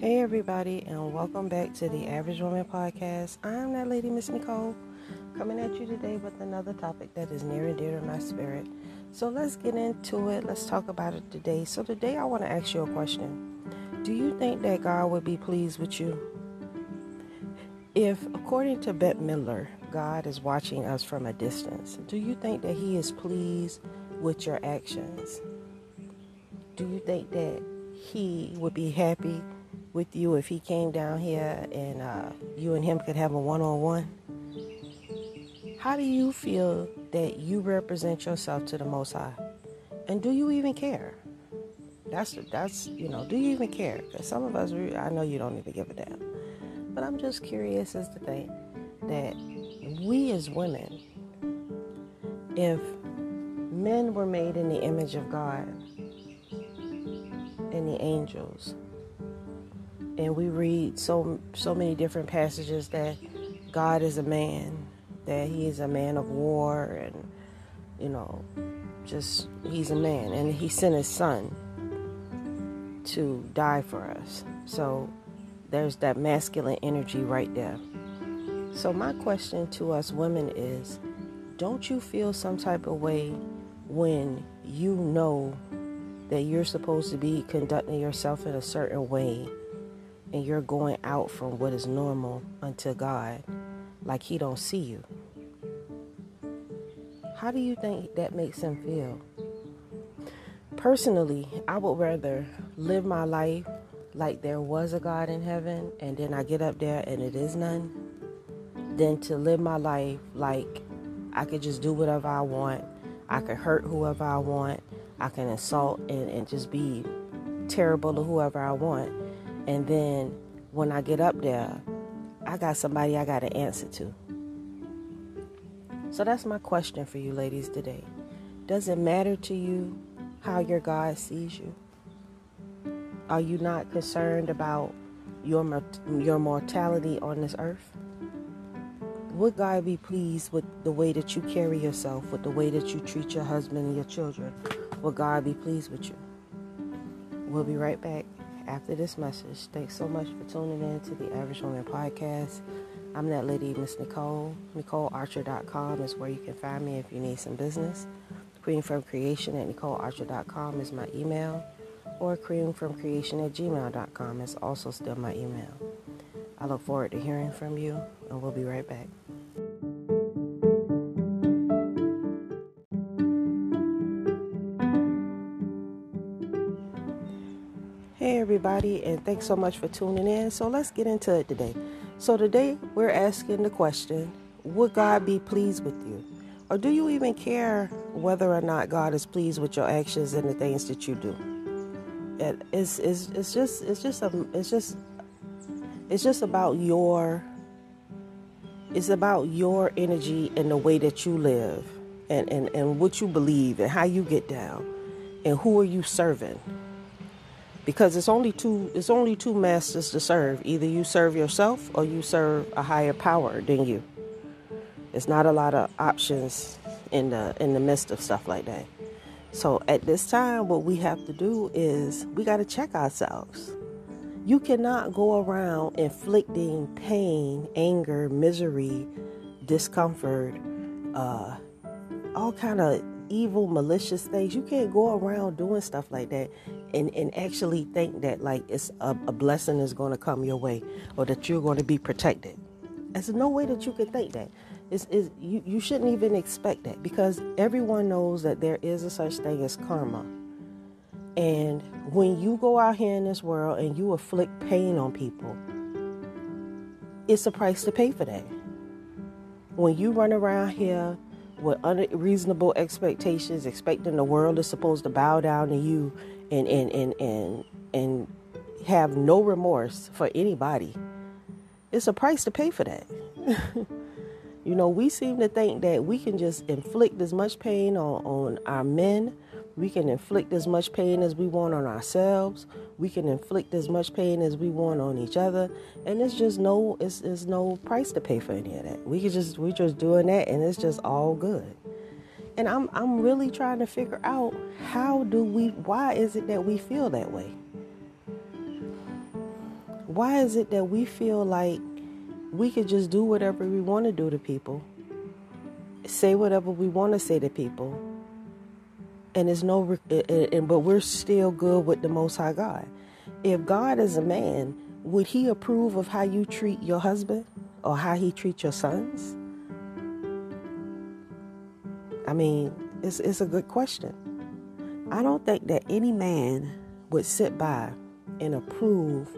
Hey, everybody, and welcome back to the Average Woman Podcast. I'm that lady, Miss Nicole, coming at you today with another topic that is near and dear to my spirit. So let's get into it. Let's talk about it today. So, today I want to ask you a question Do you think that God would be pleased with you? If, according to Bette Midler, God is watching us from a distance, do you think that He is pleased with your actions? Do you think that He would be happy? With you if he came down here and uh, you and him could have a one-on-one? How do you feel that you represent yourself to the Most High? And do you even care? That's that's you know, do you even care? Because some of us, I know you don't even give a damn. But I'm just curious as to think that we as women, if men were made in the image of God and the angels, and we read so so many different passages that God is a man, that he is a man of war and you know, just he's a man and he sent his son to die for us. So there's that masculine energy right there. So my question to us women is don't you feel some type of way when you know that you're supposed to be conducting yourself in a certain way and you're going out from what is normal unto God like he don't see you. How do you think that makes him feel? Personally, I would rather live my life like there was a God in heaven and then I get up there and it is none than to live my life like I could just do whatever I want. I could hurt whoever I want. I can insult and, and just be terrible to whoever I want and then when I get up there, I got somebody I got to answer to. So that's my question for you ladies today. Does it matter to you how your God sees you? Are you not concerned about your your mortality on this earth? Would God be pleased with the way that you carry yourself, with the way that you treat your husband and your children? Would God be pleased with you? We'll be right back after this message. Thanks so much for tuning in to the Average Woman Podcast. I'm that lady, Miss Nicole. NicoleArcher.com is where you can find me if you need some business. Cream from Creation at NicoleArcher.com is my email. Or Cream from Creation at gmail.com is also still my email. I look forward to hearing from you, and we'll be right back. Everybody, and thanks so much for tuning in. So, let's get into it today. So, today we're asking the question Would God be pleased with you? Or do you even care whether or not God is pleased with your actions and the things that you do? It's, it's, it's just it's just a, it's just it's just about your it's about your energy and the way that you live and, and, and what you believe and how you get down and who are you serving because it's only two it's only two masters to serve. Either you serve yourself or you serve a higher power than you. There's not a lot of options in the in the midst of stuff like that. So at this time what we have to do is we got to check ourselves. You cannot go around inflicting pain anger misery discomfort uh, all kind of evil, malicious things. You can't go around doing stuff like that and, and actually think that like it's a, a blessing is going to come your way or that you're going to be protected. There's no way that you can think that. It's, it's, you, you shouldn't even expect that because everyone knows that there is a such thing as karma. And when you go out here in this world and you afflict pain on people, it's a price to pay for that. When you run around here with unreasonable expectations, expecting the world is supposed to bow down to you and and and and, and have no remorse for anybody. It's a price to pay for that. you know, we seem to think that we can just inflict as much pain on, on our men we can inflict as much pain as we want on ourselves. We can inflict as much pain as we want on each other. And it's just no it's, it's no price to pay for any of that. We can just we're just doing that and it's just all good. And I'm I'm really trying to figure out how do we why is it that we feel that way? why is it that we feel like we could just do whatever we want to do to people, say whatever we want to say to people, and there's no, and but we're still good with the Most High God. If God is a man, would He approve of how you treat your husband or how He treats your sons? I mean, it's it's a good question. I don't think that any man would sit by and approve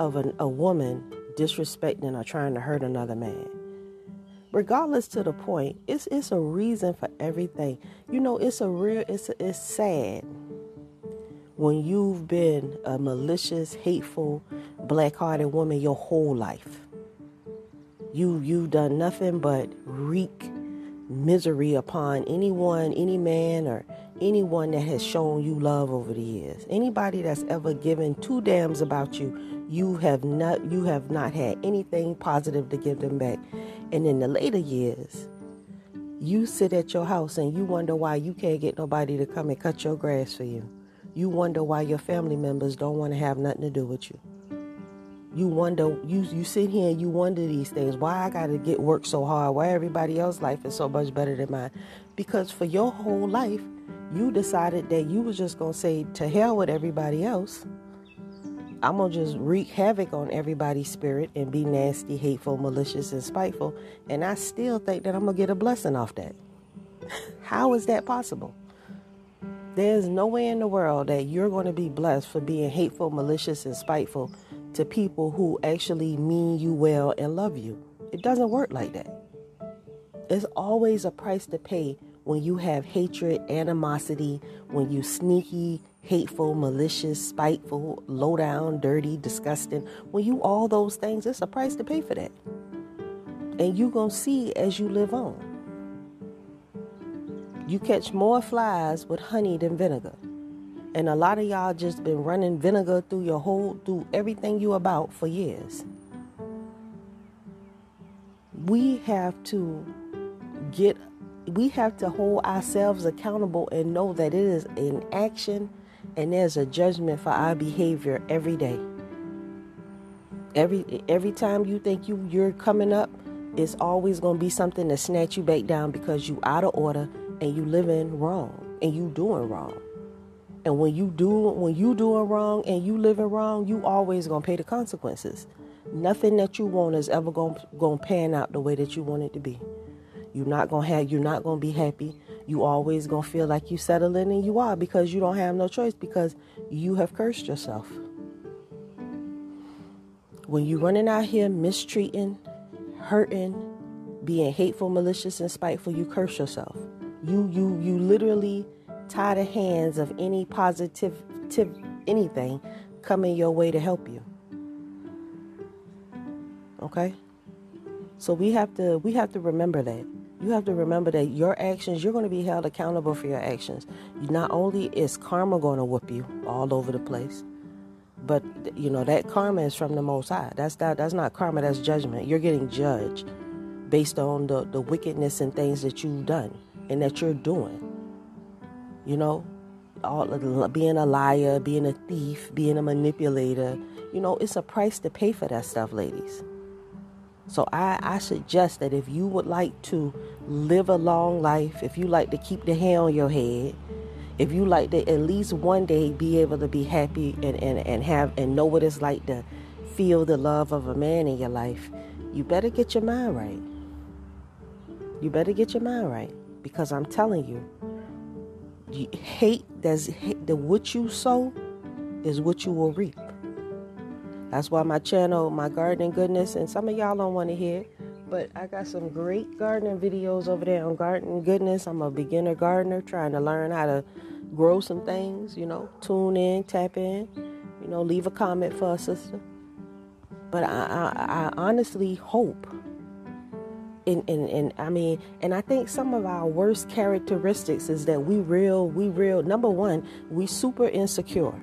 of an, a woman disrespecting or trying to hurt another man. Regardless to the point, it's it's a reason for everything. You know, it's a real it's it's sad when you've been a malicious, hateful, black-hearted woman your whole life. You you've done nothing but wreak misery upon anyone, any man, or anyone that has shown you love over the years. Anybody that's ever given two damns about you, you have not you have not had anything positive to give them back. And in the later years, you sit at your house and you wonder why you can't get nobody to come and cut your grass for you. You wonder why your family members don't want to have nothing to do with you you wonder you you sit here and you wonder these things why i gotta get work so hard? Why everybody else's life is so much better than mine? Because for your whole life you decided that you was just gonna say to hell with everybody else. I'm gonna just wreak havoc on everybody's spirit and be nasty hateful malicious and spiteful and i still think that i'm gonna get a blessing off that. How is that possible? There's no way in the world that you're going to be blessed for being hateful malicious and spiteful to people who actually mean you well and love you. It doesn't work like that. There's always a price to pay when you have hatred, animosity, when you sneaky, hateful, malicious, spiteful, low down, dirty, disgusting. When you all those things, it's a price to pay for that. And you're going to see as you live on. You catch more flies with honey than vinegar. And a lot of y'all just been running vinegar through your whole through everything you about for years. We have to get we have to hold ourselves accountable and know that it is an action and there's a judgment for our behavior every day. Every every time you think you you're coming up, it's always going to be something to snatch you back down because you out of order and you living wrong and you doing wrong. And when you do when you doing wrong and you living wrong, you always gonna pay the consequences. Nothing that you want is ever gonna gonna pan out the way that you want it to be. You're not gonna have you're not gonna be happy. You always gonna feel like you settling and you are because you don't have no choice because you have cursed yourself. When you running out here mistreating, hurting, being hateful, malicious, and spiteful, you curse yourself. You you you literally tie the hands of any positive anything coming your way to help you. Okay? So we have to we have to remember that. You have to remember that your actions, you're going to be held accountable for your actions. Not only is karma going to whoop you all over the place, but you know that karma is from the Most High. That's not that's not karma. That's judgment. You're getting judged based on the the wickedness and things that you've done and that you're doing you know, all being a liar, being a thief, being a manipulator. You know, it's a price to pay for that stuff, ladies. So I, I suggest that if you would like to live a long life, if you like to keep the hair on your head, if you like to at least one day be able to be happy and, and, and have and know what it's like to feel the love of a man in your life, you better get your mind right. You better get your mind right. Because I'm telling you, hate that's the what you sow is what you will reap. That's why my channel, my gardening goodness, and some of y'all don't want to hear, but I got some great gardening videos over there on gardening goodness. I'm a beginner gardener trying to learn how to grow some things. You know, tune in, tap in. You know, leave a comment for a sister. But I, I, I honestly hope and, and, and I mean, and I think some of our worst characteristics is that we real, we real, number one, we super insecure.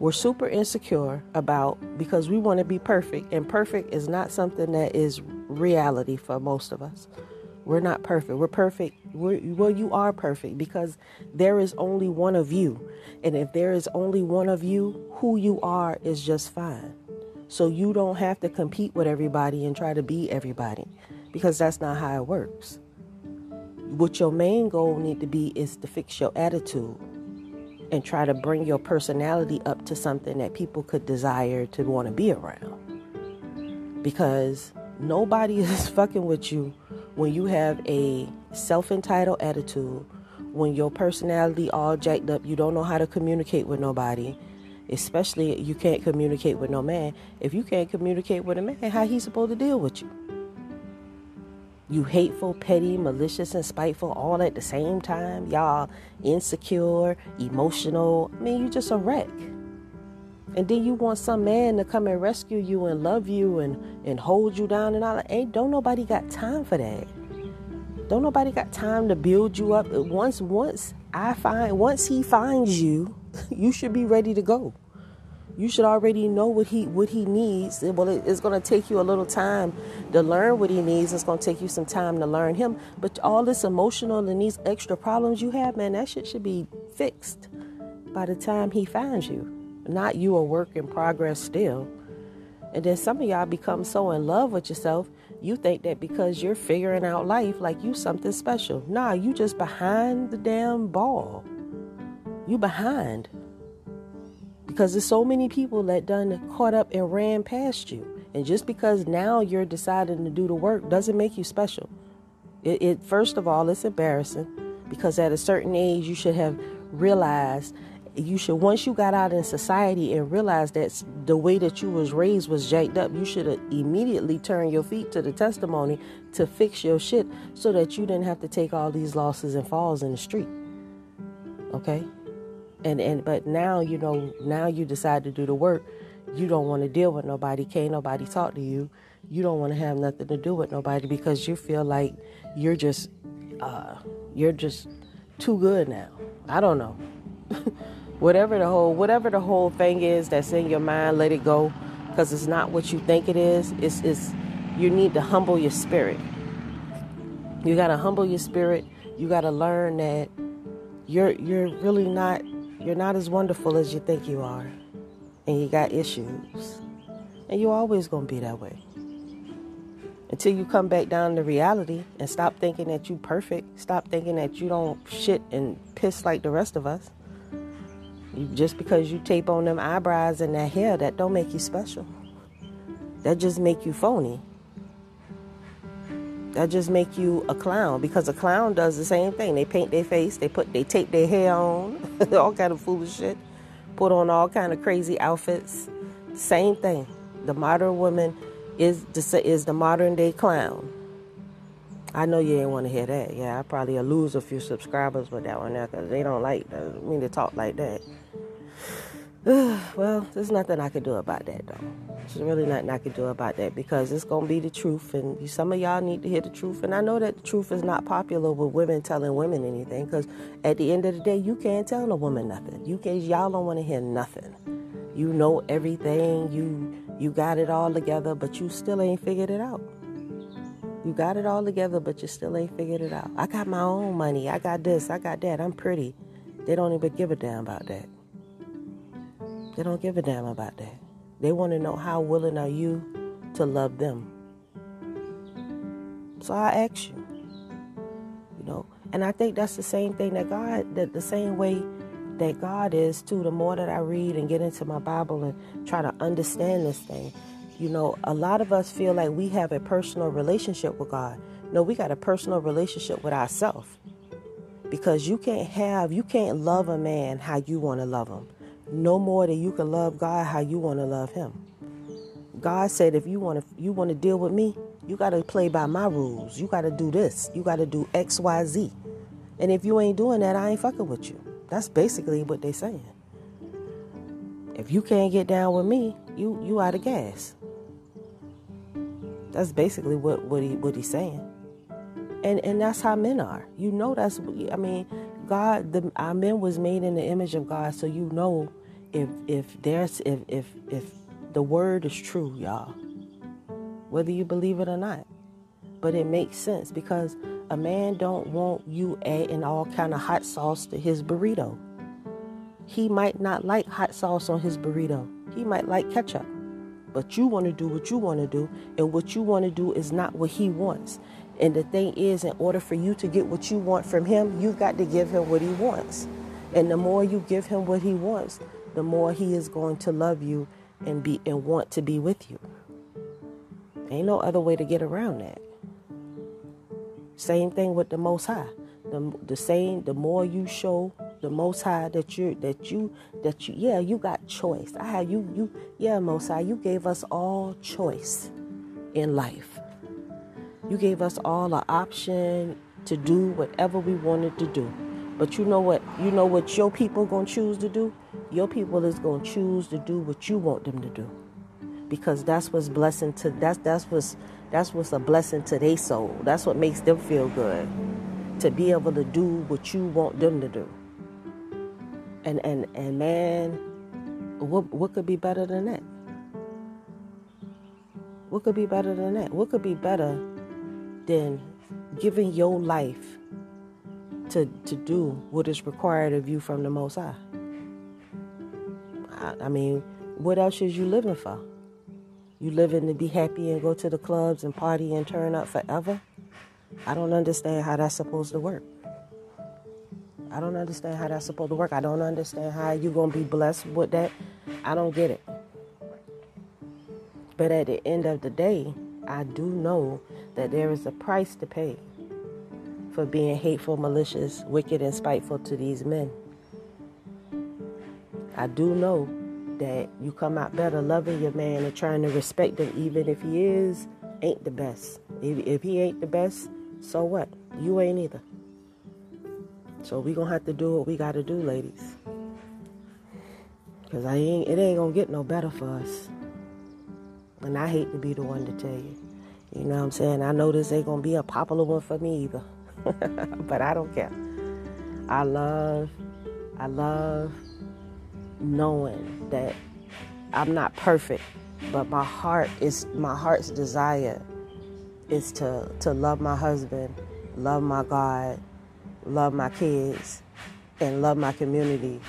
We're super insecure about because we want to be perfect, and perfect is not something that is reality for most of us. We're not perfect. We're perfect. We're, well, you are perfect because there is only one of you. And if there is only one of you, who you are is just fine. so you don't have to compete with everybody and try to be everybody because that's not how it works. What your main goal need to be is to fix your attitude and try to bring your personality up to something that people could desire to want to be around. Because nobody is fucking with you when you have a self-entitled attitude, when your personality all jacked up, you don't know how to communicate with nobody, especially you can't communicate with no man. If you can't communicate with a man, how he supposed to deal with you? You hateful, petty, malicious, and spiteful all at the same time. Y'all insecure, emotional. I mean, you just a wreck. And then you want some man to come and rescue you and love you and, and hold you down and all that. Ain't don't nobody got time for that. Don't nobody got time to build you up. Once once I find once he finds you, you should be ready to go. You should already know what he what he needs. Well, it's going to take you a little time to learn what he needs. It's going to take you some time to learn him. But all this emotional and these extra problems you have, man, that shit should be fixed by the time he finds you. Not you a work in progress still. And then some of y'all become so in love with yourself, you think that because you're figuring out life like you something special. Nah, you just behind the damn ball. You behind. Because there's so many people that done caught up and ran past you. And just because now you're deciding to do the work doesn't make you special. It, it first of all, it's embarrassing because at a certain age you should have realized you should once you got out in society and realized that the way that you was raised was jacked up you should have immediately turned your feet to the testimony to fix your shit so that you didn't have to take all these losses and falls in the street okay and and but now you know now you decide to do the work you don't want to deal with nobody can't nobody talk to you you don't want to have nothing to do with nobody because you feel like you're just uh you're just too good now. I don't know. Whatever the whole whatever the whole thing is that's in your mind let it go because it's not what you think it is. It's, it's you need to humble your spirit. You got to humble your spirit. You got to learn that you're you're really not you're not as wonderful as you think you are and you got issues and you're always going to be that way until you come back down to reality and stop thinking that you're perfect stop thinking that you don't shit and piss like the rest of us just because you tape on them eyebrows and that hair, that don't make you special. That just make you phony. That just make you a clown because a clown does the same thing. They paint their face, they put they tape their hair on, all kind of foolish shit, put on all kind of crazy outfits. Same thing. The modern woman is the, is the modern day clown. I know you ain't want to hear that. Yeah, I probably lose a few subscribers with that one now because they don't like uh, that. I mean to talk like that. well, there's nothing I can do about that, though. There's really nothing I can do about that because it's gonna be the truth, and some of y'all need to hear the truth. And I know that the truth is not popular with women telling women anything because at the end of the day, you can't tell a woman nothing. You can y'all don't want to hear nothing. You know everything. You you got it all together, but you still ain't figured it out. You got it all together, but you still ain't figured it out. I got my own money. I got this. I got that. I'm pretty. They don't even give a damn about that. They don't give a damn about that. They want to know how willing are you to love them. So I ask you, you know, and I think that's the same thing that God, that the same way that God is too. The more that I read and get into my Bible and try to understand this thing, you know, a lot of us feel like we have a personal relationship with God. No, we got a personal relationship with ourselves. Because you can't have, you can't love a man how you want to love him no more than you can love God how you want to love him. God said if you want to you want to deal with me, you got to play by my rules. You got to do this. You got to do X, Y, Z. And if you ain't doing that, I ain't fucking with you. That's basically what they saying. If you can't get down with me, you you out of gas. That's basically what what he what he's saying. And and that's how men are. You know that's I mean, God the our men was made in the image of God, so you know if if there's if if if the word is true, y'all, whether you believe it or not. But it makes sense because a man don't want you adding all kind of hot sauce to his burrito. He might not like hot sauce on his burrito. He might like ketchup. But you want to do what you want to do, and what you want to do is not what he wants. And the thing is, in order for you to get what you want from him, you've got to give him what he wants. And the more you give him what he wants, the more he is going to love you and be and want to be with you. Ain't no other way to get around that. Same thing with the most high. The, the same the more you show the most high that you that you that you yeah, you got choice. I have you you yeah, most high, you gave us all choice in life. You gave us all an option to do whatever we wanted to do. But you know what? You know what your people gonna choose to do? Your people is gonna choose to do what you want them to do, because that's what's blessing to that's that's what's that's what's a blessing to their soul. That's what makes them feel good, to be able to do what you want them to do. And and and man, what what could be better than that? What could be better than that? What could be better than giving your life to, to do what is required of you from the Most High. I, I mean, what else is you living for? You living to be happy and go to the clubs and party and turn up forever? I don't understand how that's supposed to work. I don't understand how that's supposed to work. I don't understand how you're going to be blessed with that. I don't get it. But at the end of the day, I do know that there is a price to pay for being hateful, malicious, wicked, and spiteful to these men. I do know that you come out better loving your man and trying to respect him, even if he is ain't the best. If, if he ain't the best, so what? You ain't either. So we gonna have to do what we gotta do, ladies. Cause I ain't it ain't gonna get no better for us. And I hate to be the one to tell you. You know what I'm saying? I know this ain't gonna be a popular one for me either. but I don't care. I love, I love knowing that I'm not perfect, but my heart is my heart's desire is to to love my husband, love my God, love my kids, and love my community.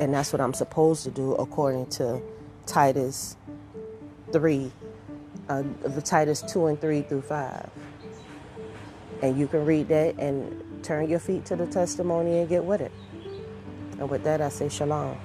And that's what I'm supposed to do according to Titus 3, uh, the Titus 2 and 3 through 5. And you can read that and turn your feet to the testimony and get with it. And with that, I say shalom.